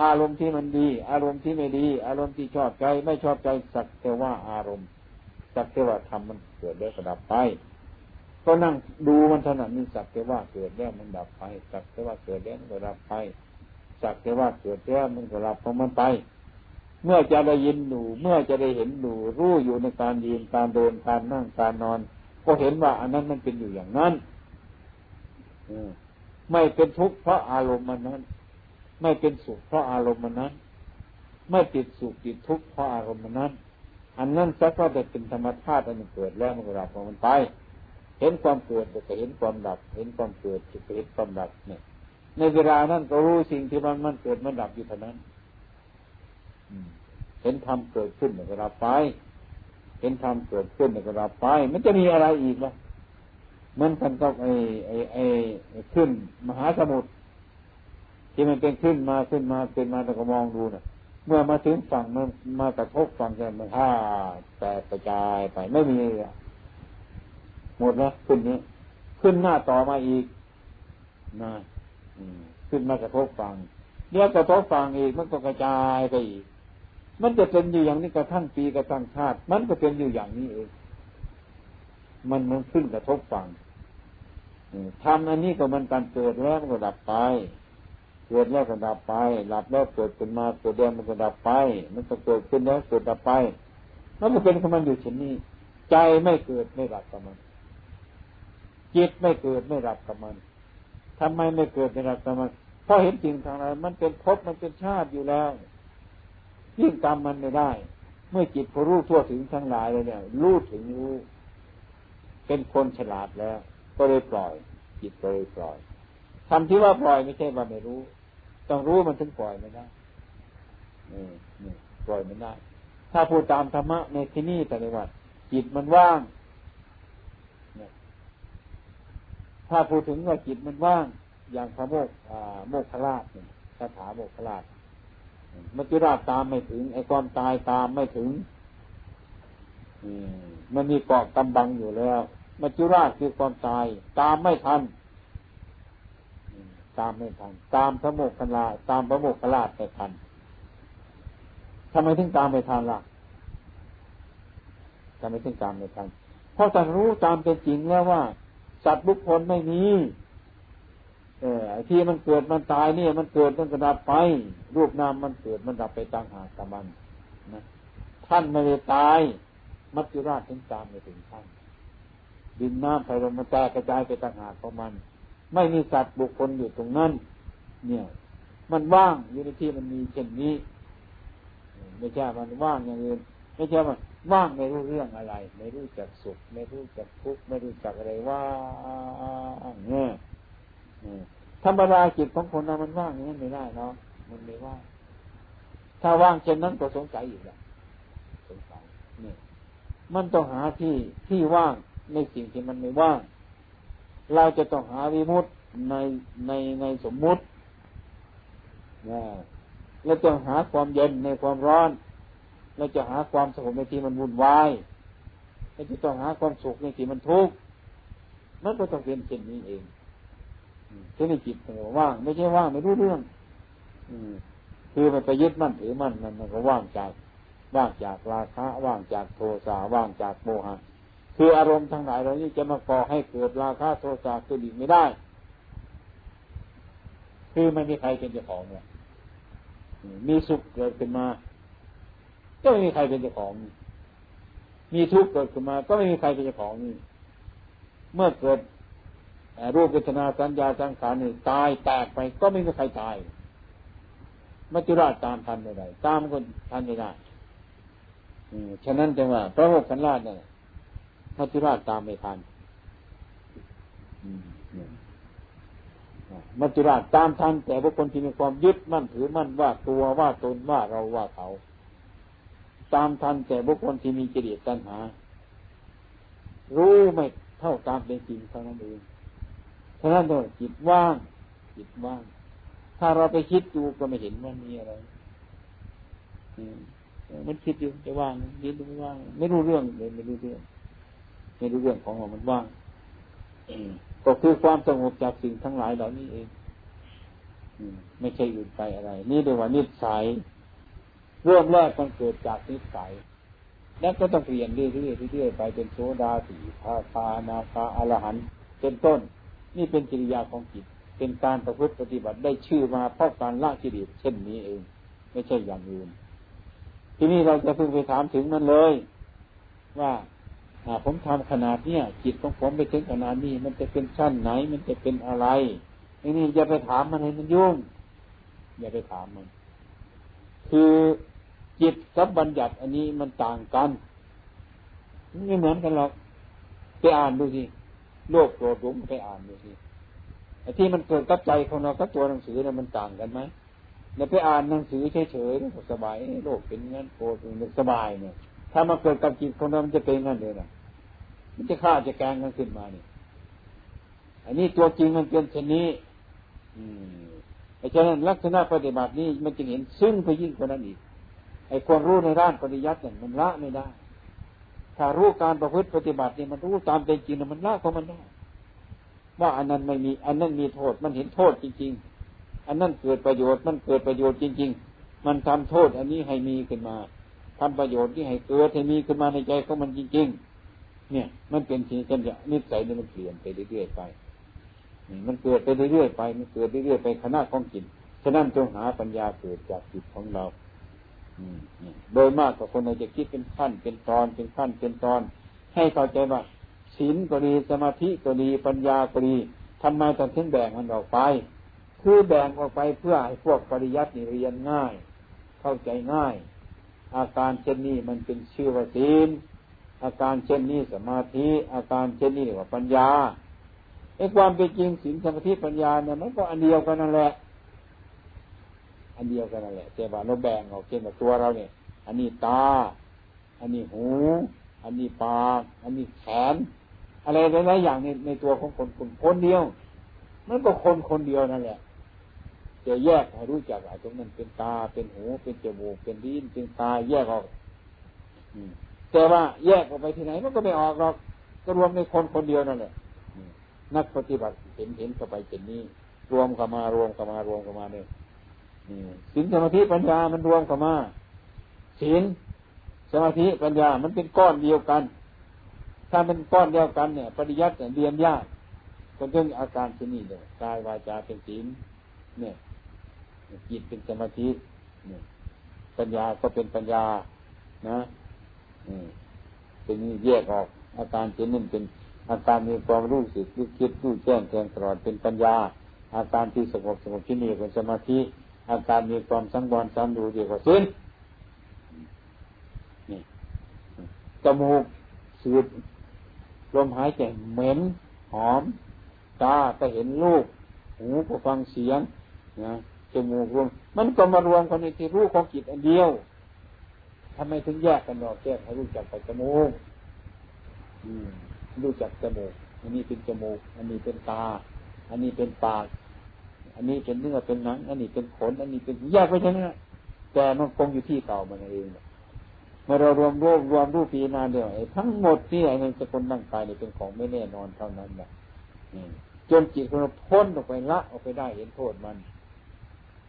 อารมณ์ที่มันดี อารมณ์ที่ไม่ดี อารมณ์ที่ชอบใจไม่ชอบใจสักแต่ว่าอารมณ์สักแต่ว่าทำมันเกิดแล้วก็ดับไป ก็นั่งดูมันถนัดนี่สักแต่ว่าเกิดแล้วมันดับไป สักแต่ว่าเกิดแล้วมันก็ดับไป สักแต่ว่าเกิดแล้วมันก็ดับของมันไป เมื่อจะได้ยินดูเมื่อจะได้เห็นดูรู้อยู่ในการยืนการเดินการนั่งการนอน ก็เห็นว่าอันนั้นมันเป็นอยู่อย่างนั้นไม่เป็นทุกข์เพราะอารมณ์มันนั้น ไม่เป็นสุขเพราะอารมณ์มันนั้น ไม่ติดสุขติดทุกข์เพราะอารมณ์มันนั้น อันนั้นสักว่าจะเป็นธรรมชาติอันเกิดแล้วมันก็ดับของมันไป เห็นความเกิดก็เห็นความดับ เห็นความเกิดก็เห็นความดับเนี่ย ในเวลานั้นก็รู้สิ่งที่มันมันเกิดมันดับอยู่เท่านั้น เห็นธรรมเกิดขึ้นก็ดับไป เห็นธรรมเกิดขึ้นก็ดับไป มันจะมีอะไรอีกล่ะมันกันก็ไอ้ไอ้ไอ้ขึ้นมหาสมุทรที่มันเป็นขึ้นมาขึ้นมาเป็นมาแต่ก็มองดูนะ่ะ เมื่อมาถึงฝั่งมันมากระทบฝั่งกันมันห้าแตกกระจายไปไม่มีอะหมดแล้วขึ้นนี้ ขึ้นหน้าต่อมาอีกนะขึ้นมากระทบฝั่งเดี๋ยวกระทบฝั่งอีกมันก็กระจายไปอีก มันจะเป็นอยู่อย่างนี้กระทั่งปีกระทั่งชาติ มันก็เป็นอยู่อย่างนี้เอง มันมันขึ้นกระทบฝั่งทำอันนี้ก็มันการเกิดแล้วมันก็ดับไป เกิดแล้วก็ดับไปหลับแล้วเกิดขึ้นมาเกิดแล้วมันก็ดับไป มันก็เกิดขึ้นแล้วเกิดดับไป มันก็เป็นของมันอยู่เช่นนี้ ใจไม่เกิดไม่ดับกับมัน จิตไม่เกิดไม่ดับกับมันทำไมไม่เกิดไม่ดับกับมัน เพราะเห็นจริงทางไหนมันเป็นภพมันเป็นชาติอยู่แล้ว ยิ่งตามมันไม่ได้ เมื่อจิตพอรู้ทั่วถึงทั้งหลายเลยเนี่ย รู้ถึงรู้ เป็นคนฉลาดแล้ว ก็เลยปล่อย จิตก็เลยปล่อยทำที่ว่าปล่อยไม่ใช่ว่าไม่รู้ ต้องรู้มันถึงปล่อยไม่ได้นี่นี่ปล่อยมันได้ ถ้าพูดตามธรรมะในที่นี่แต่ในวัดจิตมันว่างถ้าพูดถึงว่าจิตมันว่าง อย่างพระโมกโมกขลาชเนี่ยคาถาโมกขลาช มัจจุราชตามไม่ถึง ไอ้ความตายตามไม่ถึงมันมีเกาะกำบังอยู่แล้ว มัจจุราชคือความตาย ตามไม่ทันตามไม่ทัน ตามพระโมกขลาตามพระโมกขลาไปทันทำไมถึงตามไม่ทันล่ะทำไมถึงตามไม่ทันเพราะท่านรู้ตามเป็นจริงแล้วว่า สัตว์บุคคลไม่มี เออที่มันเกิดมันตายเนี่ยมันเกิดมันกระดับไป รูปนามมันเกิดมันดับไปต่างหากกับมันนะท่านไม่ได้ตาย มัจจุราชถึงตามไปถึงท่านดินน้ำไฟลมมันแตกกระจายไปต่างหากของมัน ไม่มีสัตว์บุคคลอยู่ตรงนั้น เนี่ย มันว่างอยู่ในที่มันมีเช่นนี้ ไม่ใช่มันว่างอย่างอื่นไม่ใช่ว่าว่างไม่รู้เรื่องอะไร ไม่รู้จักสุข ไม่รู้จักทุกข์ไม่รู้จักอะไรว่างเนี่ย ธรรมดาจิตของคนเรามันว่างอย่างนั้นไม่ได้เนาะมันไม่ว่างถ้าว่างเช่นนั้นก็สงสัยอีกแล้วสงสัยนี่มันต้องหาที่ที่ว่างในสิ่งที่มันไม่ว่าง เราจะต้องหาวิมุตในในในสมมุตินะเราจะหาความเย็นในความร้อน เราจะหาความสงบในที่มันวุ่นวายเราจะต้องหาความสุขในที่มันทุกข์มันก็ต้องเป็นเช่นนี้เอง เช่นจิตว่าง ไม่ใช่ว่างไม่รู้เรื่องคือมันไปยึดมั่นถือมั่นมันมันก็ว่างจาก ว่างจากราคะว่างจากโทสะว่างจากโมหะคืออารมณ์ทั้งหลายเหล่านี้จะมาก่อให้เกิดราคะโทสะเกิดอีกไม่ได้ คือไม่มีใครเป็นเจ้าของเนี่ยมีสุขเกิดขึ้นมา ก็ไม่มีใครเป็นเจ้าของ มีทุกข์เกิดขึ้นมา ก็ไม่มีใครเป็นเจ้าของนี่ เมื่อเกิด รูปเวทนาสัญญาสังขารนี่ตายแตกไปก็ไม่มีใครตายมัจจุราชตามทันไม่ได้ตามคนทันไม่ได้ฉะนั้นจึงว่า พระโมกขันราชเนี่ยมัจจุราชตามไม่ทันมัจจุราชตามทันแต่บุคคลที่มีความยึดมั่นถือมั่นว่าตัวว่าตนว่าเราว่าเขา ตามทันแต่บุคคลที่มีจิตตัณหา รู้ไม่เท่าตามเป็นจริงเท่านั้นเอง ฉะนั้นโดยจิตว่าง จิตว่าง ถ้าเราไปคิดดูก็ไม่เห็นว่ามีอะไรมันคิดอยู่จะว่างยินดูไม่ว่าง ไม่รู้เรื่องเลยไม่รู้เรื่อง ไม่รู้เรื่องของมันว่างก็คือความสงบจากสิ่งทั้งหลายเหล่านี้เองไม่ใช่อื่นไปอะไร นี่เรียกว่านิสัยเริ่มแรกมันเกิดจากนิสัยแล้วก็ต้องเปลี่ยนเรื่อยๆเรื่อยๆไปเป็นโซดาสีพาคานาคาอรหันเป็นต้น นี่เป็นกิริยาของจิต เป็นการประพฤติปฏิบัติได้ชื่อมาเพราะการละกิเลสเช่นนี้เอง ไม่ใช่อย่างอื่น ทีนี้เราจะเพิ่งไปถามถึงมันเลย ว่าผมทำขนาดเนี้ยจิตของผมไปถึงขนาดนี้ มันจะเป็นชั้นไหน มันจะเป็นอะไรนี่นี่อย่าไปถามมันให้มันยุ่ง อย่าไปถามมัน คือจิตกับบัญญัติอันนี้มันต่างกันไม่เหมือนกันหรอกไปอ่านดูสิ โลกโกรธหลงไปอ่านดูสิไอ้ที่มันเกิดกับใจของเรากับตัวหนังสือเนี่ยมันต่างกันไหมเนี่ยไปอ่านหนังสือเฉยๆสบายโลกเป็นงั้นโกรธเป็นสบายเนี่ย ถ้ามาเกิดกับจิตของเรามันจะเป็นงั้นเลยนะมันจะฆ่าจะแกงกันขึ้นมาเนี่ยอันนี้ตัวจริงมันเป็นเช่นนี้ อืมไอ้ฉะนั้นลักษณะปฏิบัตินี้มันจึงเห็นซึ่งไปยิ่งกว่านั้นอีกไอ้ความรู้ในด้านปริยัติเนี่ยมันละไม่ได้ ถ้ารู้การประพฤติปฏิบัติเนี่ยมันรู้ตามเป็นจริงมันละของมันได้ว่าอันนั้นไม่มี อันนั้นมีโทษมันเห็นโทษจริง ๆ อันนั้นเกิดประโยชน์มันเกิดประโยชน์จริง ๆ มันทำโทษ อันนี้ให้มีขึ้นมาทำประโยชน์ที่ให้เกิดให้มีขึ้นมาในใจของมันจริง ๆ เนี่ย มันเป็นสิ่งกันจะนิสัยนี่มันเปลี่ยนไปเรื่อยๆไปมันเกิดไปเรื่อยๆไป มันเกิดเรื่อยๆไปขณะของจิตฉะนั้นจงหาปัญญาเกิดจากจิตของเรา โดยมากกับคนเราจะคิดเป็นขั้นเป็นตอนเป็นขั้นเป็นตอน ให้เข้าใจว่าศีลก็ดีสมาธิก็ดีปัญญาก็ดีทำไมต้องถึงแบ่งมันออกไป คือแบ่งออกไปเพื่อให้พวกปริยัติเรียนง่าย เข้าใจง่าย อาการเช่นนี้มันเป็นชื่อว่าศีลอาการเช่นนี้สมาธิอาการเช่นนี้เรียกว่าปัญญาไอ้ความเป็นจริงศีลสมาธิปัญญาเนี่ยมันก็อันเดียวกันนั่นแหละ อันเดียวกันนั่นแหละแต่ว่าเราแบ่งออกเช่นแบบตัวเราเนี่ย อันนี้ตา อันนี้หู อันนี้ปากอันนี้แขน อะไรหลายๆอย่างในในตัวของคนคนคนเดียวมันก็คนคนเดียวนั่นแหละจะแยกให้รู้จักว่าตรงนั้นเป็นตาเป็นหู เป็นจมูกเป็นลิ้นเป็นตาแยกออกแต่ว่าแยกออกไปที่ไหนมันก็ไม่ออกหรอกก็รวมในคนคนเดียวนั่นแหละนักปฏิบัติเห็นเห็นเข้าไปเช่นนี้ รวมเข้ามารวมเข้ามารวมเข้ามาเนี่ย ศีลสมาธิปัญญามันรวมเข้ามาศีลสมาธิปัญญามันเป็นก้อนเดียวกัน ถ้าเป็นก้อนเดียวกันเนี่ยปริยัติเรียนยากก็เรื่องอาการที่นี่เลยกายวาจาเป็นศีลเนี่ยจิตเป็นสมาธิเนี่ยปัญญาก็เป็นปัญญานะเป็นแยกออก อาการเช่นนั้นเป็นอาการมีความรู้สึกรู้คิดรู้แจ้งแทงตลอดเป็นปัญญา อาการที่สงบสงบที่นี่เป็นสมาธิ อาการมีความสังวรสามดูเดียวกับสิ้นนี่จมูกสูดลมหายใจเหม็นหอม ตาก็เห็นรูปหูก็ฟังเสียงนะจมูกรวม มันก็มารวมกันในที่รู้ของจิตอันเดียวทำไมถึงแยกกันออกแยกให้รู้จักไปจมูกรู้จักจมูก อันนี้เป็นจมูก อันนี้เป็นตา อันนี้เป็นปาก อันนี้เป็นเนื้อเป็นหนัง อันนี้เป็นขน อันนี้เป็นแยกไปทั้งนั้นแต่มันคงอยู่ที่เก่ามันเองเมื่อเรารวมรวมรวมรูปปีนาเดียวทั้งหมดที่ไอ้ในสกุลร่างกายเนี่ยเป็นของไม่แน่นอนเท่านั้นแหละจนจิตของเราพ้นออกไปละออกไปได้เห็นโทษมัน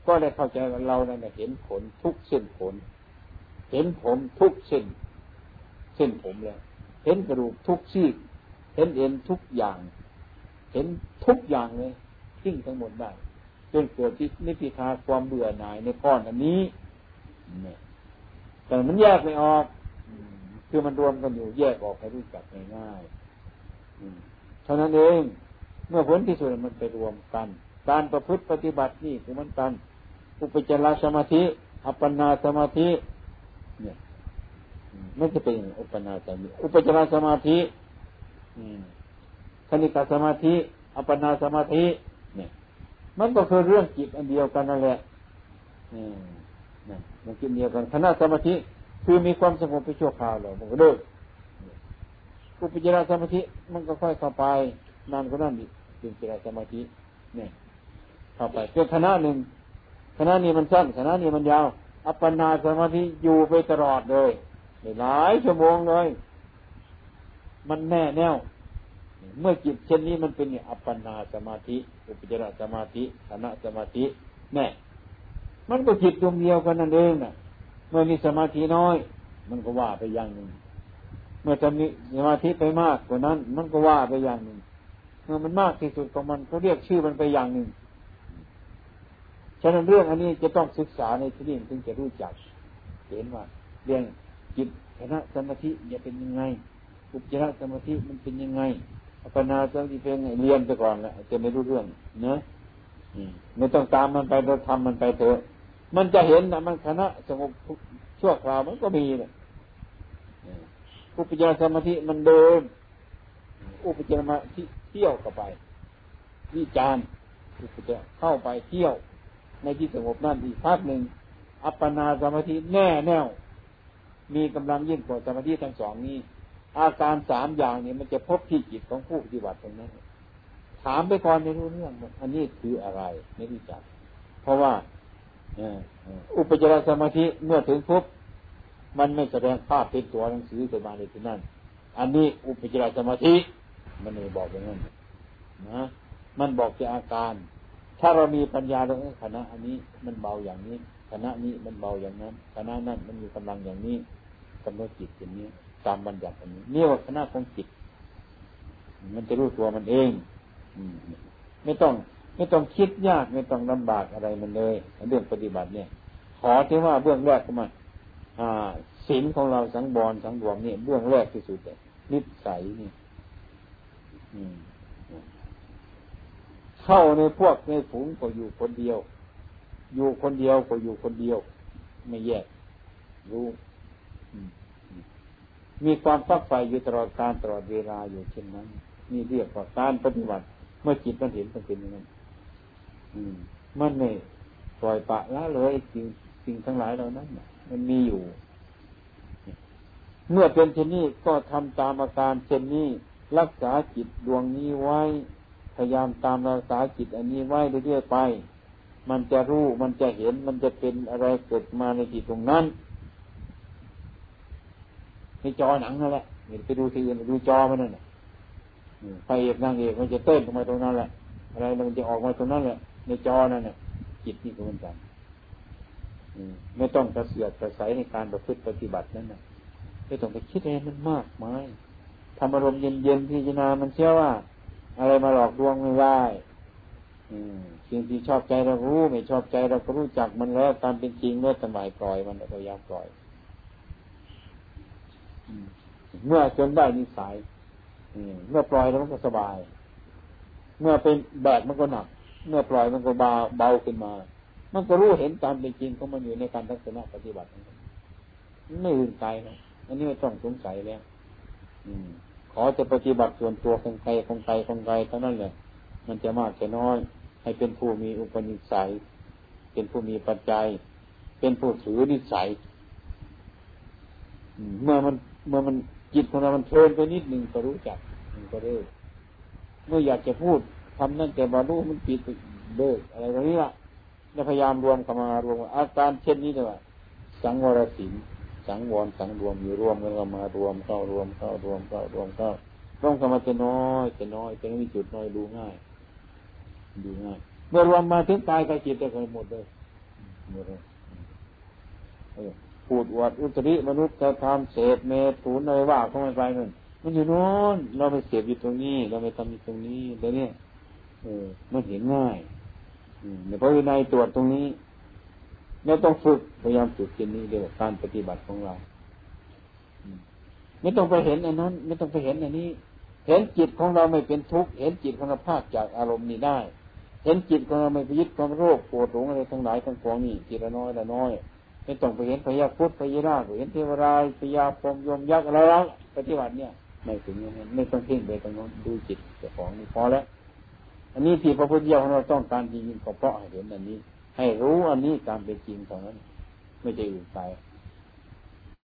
ก็ได้เข้าใจว่าเราเนี่ยเห็นผลทุกเส้นผล เห็นผมทุกเส้นเส้นผมแล้ว เห็นกระดูกทุกซี่เห็นเอ็นทุกอย่าง เห็นทุกอย่างเลยทิ้งทั้งหมดได้ จนเกิดที่นิพพาความเบื่อหน่ายในก้อนอันนี้แต่มันแยกไม่ออก คือมันรวมกันอยู่แยกออกให้รู้จักง่ายๆเท่านั้นเอง เมื่อผลที่สุดมันไปรวมกัน การประพฤติปฏิบัตินี่คือมันกัน อุปจารสมาธิ อัปปนาสมาธิ เนี่ยมันจะเป็นอุปนาสมาธิอุปจารสมาธิคณิกาสมาธิ อัปปนาสมาธิ เนี่ย มันก็คือเรื่องจิตอันเดียวกันนั่นแหละนะมันกินเดียวกันคณะสมาธิคือมีความสงบไปชั่วคราวหรอมันก็เลิกอุปจารสมาธิมันก็ค่อยเข้าไปนานก็นั่นอีกเป็นจารสมาธิเนี่ยเข้าไปเป็นคณะหนึ่งคณะนี้มันสั้นคณะนี้มันยาว อัปปนาสมาธิอยู่ไปตลอดเลยหลายชั่วโมงเลย มันแน่แน่วเมื่อจิตเช่นนี้มันเป็นอัปปนาสมาธิ อุปจารสมาธิคณะสมาธิแน่มันก็จิตดวงเดียวกันนั่นเองน่ะเมื่อมีสมาธิน้อย มันก็ว่าไปอย่างหนึ่ง เมื่อจะมีสมาธิไปมากกว่านั้น มันก็ว่าไปอย่างหนึ่ง เมื่อมันมากที่สุดของมันก็เรียกชื่อมันไปอย่างหนึ่งฉะนั้นเรื่องอันนี้จะต้องศึกษาในที่นี้ถึงจะรู้จัก เห็นว่า เรื่องจิตคณะสมาธิจะเป็นยังไงอุปจารสมาธิมันเป็นยังไง อัปปนาสมาธิเป็นไงเรียนไปก่อนแหละจะไม่รู้เรื่องเนะไม่ต้องตามมันไปเราทำมันไปเถอะ มันจะเห็นนะมันคณะสงบชั่วคราวมันก็มีเนี่ยอุปจารสมาธิมันเดิน อุปจารสมาธิเที่ยวเข้าไปวิจารอุปจารเข้าไปเที่ยว ในที่สงบนั่นอีกพักหนึ่งอัปปนาสมาธิแน่แน่วมีกำลังยิ่งกว่าสมาธิทั้งสองนี้ อาการสามอย่างนี้มันจะพบที่จิตของผู้ปฏิบัติตรงนั้นถามไปก่อนในรู้เรื่องอันนี้คืออะไรไม่รู้จัก เพราะว่าอุปจารสมาธิเมื่อถึงปุ๊บมันไม่แสดงภาพเป็นตัวหนังสือขึ้นมาในที่นั่น อันนี้อุปจารสมาธิ มันไม่บอกอย่างนั้นนะมันบอกจะอาการ ถ้าเรามีปัญญาเรื่องคณะอันนี้มันเบาอย่างนี้คณะนี้มันเบาอย่างนั้นคณะนั้นมันมีกำลังอย่างนี้กำหนดจิตอย่างนี้ ตามบัญญัติอันนี้นี่ว่าคณะของจิต มันจะรู้ตัวมันเองไม่ต้อง ไม่ต้องคิดยากไม่ต้องลำบากอะไรมันเลยเรื่องปฏิบัติเนี่ย ขอที่ว่าเบื้องแรกก็มาศีลของเราสังบรสังรวมเนี่ยเบื้องแรกที่สุดเลยนิสัยนี่เข้าในพวกในฝูงก็อยู่คนเดียว อยู่คนเดียวก็อยู่คนเดียว ไม่แยกรู้ มีความฟักไฟอยู่ตลอดการตลอดเวลาอยู่เช่นนั้นนี่เรียกว่าการปฏิบัติ เมื่อจิตมันเห็นมันเป็นอย่างนั้นมันไม่ปล่อยปะละเลยสิ่งสิ่งทั้งหลายเหล่านั้นมันมีอยู่ เมื่อเป็นเช่นนี้ก็ทำตามอาการเช่นนี้รักษาจิตดวงนี้ไว้ พยายามตามรักษาจิตอันนี้ไว้เรื่อยๆไป มันจะรู้มันจะเห็นมันจะเป็นอะไรเกิดมาในจิตตรงนั้น ในจอหนังนั่นแหละเไปดูทีอื่นดูจอมันนั่นแหละไปเอกนางเอกมันจะเต้นออกมาตรงนั้นแหละ อะไรมันจะออกมาตรงนั้นแหละ ในจอนั่นเนี่ยจิตนี่ก็เหมือนกันไม่ต้องกระเสือกกระใสในการประพฤติปฏิบัตินั่นนะไม่ต้องไปคิดอะไรมันมากมายทำอารมณ์เย็นๆพิจารณามันเชื่อว่า อะไรมาหลอกลวงไม่ได้สิ่งที่ชอบใจเรารู้ ไม่ชอบใจเราก็รู้จักมันแล้วตามเป็นจริงเมื่อสมัยปล่อยมันพยายามปล่อย เมื่อจนได้นิสัยเมื่อปล่อยแล้วมันก็สบาย เมื่อเป็นแบกมันก็หนัก เมื่อปล่อยมันก็เบาเบาขึ้นมา มันก็รู้เห็นตามเป็นจริงของมันอยู่ในการทัศนะปฏิบัติไม่อื่นไกลนะอันนี้ไม่ต้องสงสัยแล้วอืม ขอจะปฏิบัติส่วนตัวของใครของใครของใครเท่านั้นแหละ มันจะมากจะน้อย ให้เป็นผู้มีอุปนิสัย เป็นผู้มีปัจจัย เป็นผู้ถือนิสัย เมื่อมัน เมื่อมันจิตของเรามันเทินไปนิดหนึ่งก็รู้จักมันก็เลิกเมื่ออยากจะพูดทำนั่นแต่บรรลุมันปิดเลิกอะไรแบบนี้ละแล้วพยายามรวมเข้ามารวมอาการเช่นนี้เลยว่าสังวรสินสังวรสังรวมอยู่รวมกันก็มารวมเข้ารวมเข้ารวมเข้ารวมเข้าร่องเข้ามาจะน้อยจะน้อยจะไม่มีจุดน้อยดูง่าย ดูง่ายเมื่อรวมมาถึงกายกับจิตจะหมดเลยหมดเลย พูดอวดอุตริมนุษย์จะทำเศษเมถุนอะไรว่าเข้ามาไปนั่นมันอยู่โน้นเราไปเสียบอยู่ตรงนี้ เราไปทำอยู่ตรงนี้แ๋ยวเนี้เออมันเห็นง่ายในพระวินัยตรวจตรงนี้เราต้องฝึกพยายามฝึกที่นี้เดียวการปฏิบัติของเราไม่ต้องไปเห็นอันนั้น ไม่ต้องไปเห็นอันนี้ เห็นจิตของเราไม่เป็นทุกข์เห็นจิตของเราภาคจากอารมณ์นี้ได้ เห็นจิตของเราไม่ไปยึดความโรคปวดหลงอะไรทั้งหลายทั้งปวงนี่จิตละน้อยละน้อย ไม่ต้องไปเห็นพยาพุทธพยาราชเห็นเทวรายพยาพรมยมยักษ์อะไรแล้วปฏิบัติเนี่ยไม่ถึงนั้ไม่ต้องเพ่งไปตรงนู้นดูจิตเจ้าของนี่พอแล้ว อันนี้ที่พระพุทธเจ้าของเราต้องการจริงๆก็เพราะเห็นอันนี้ ให้รู้อันนี้ตามเป็นจริงเท่านั้น ไม่ใช่อื่นไป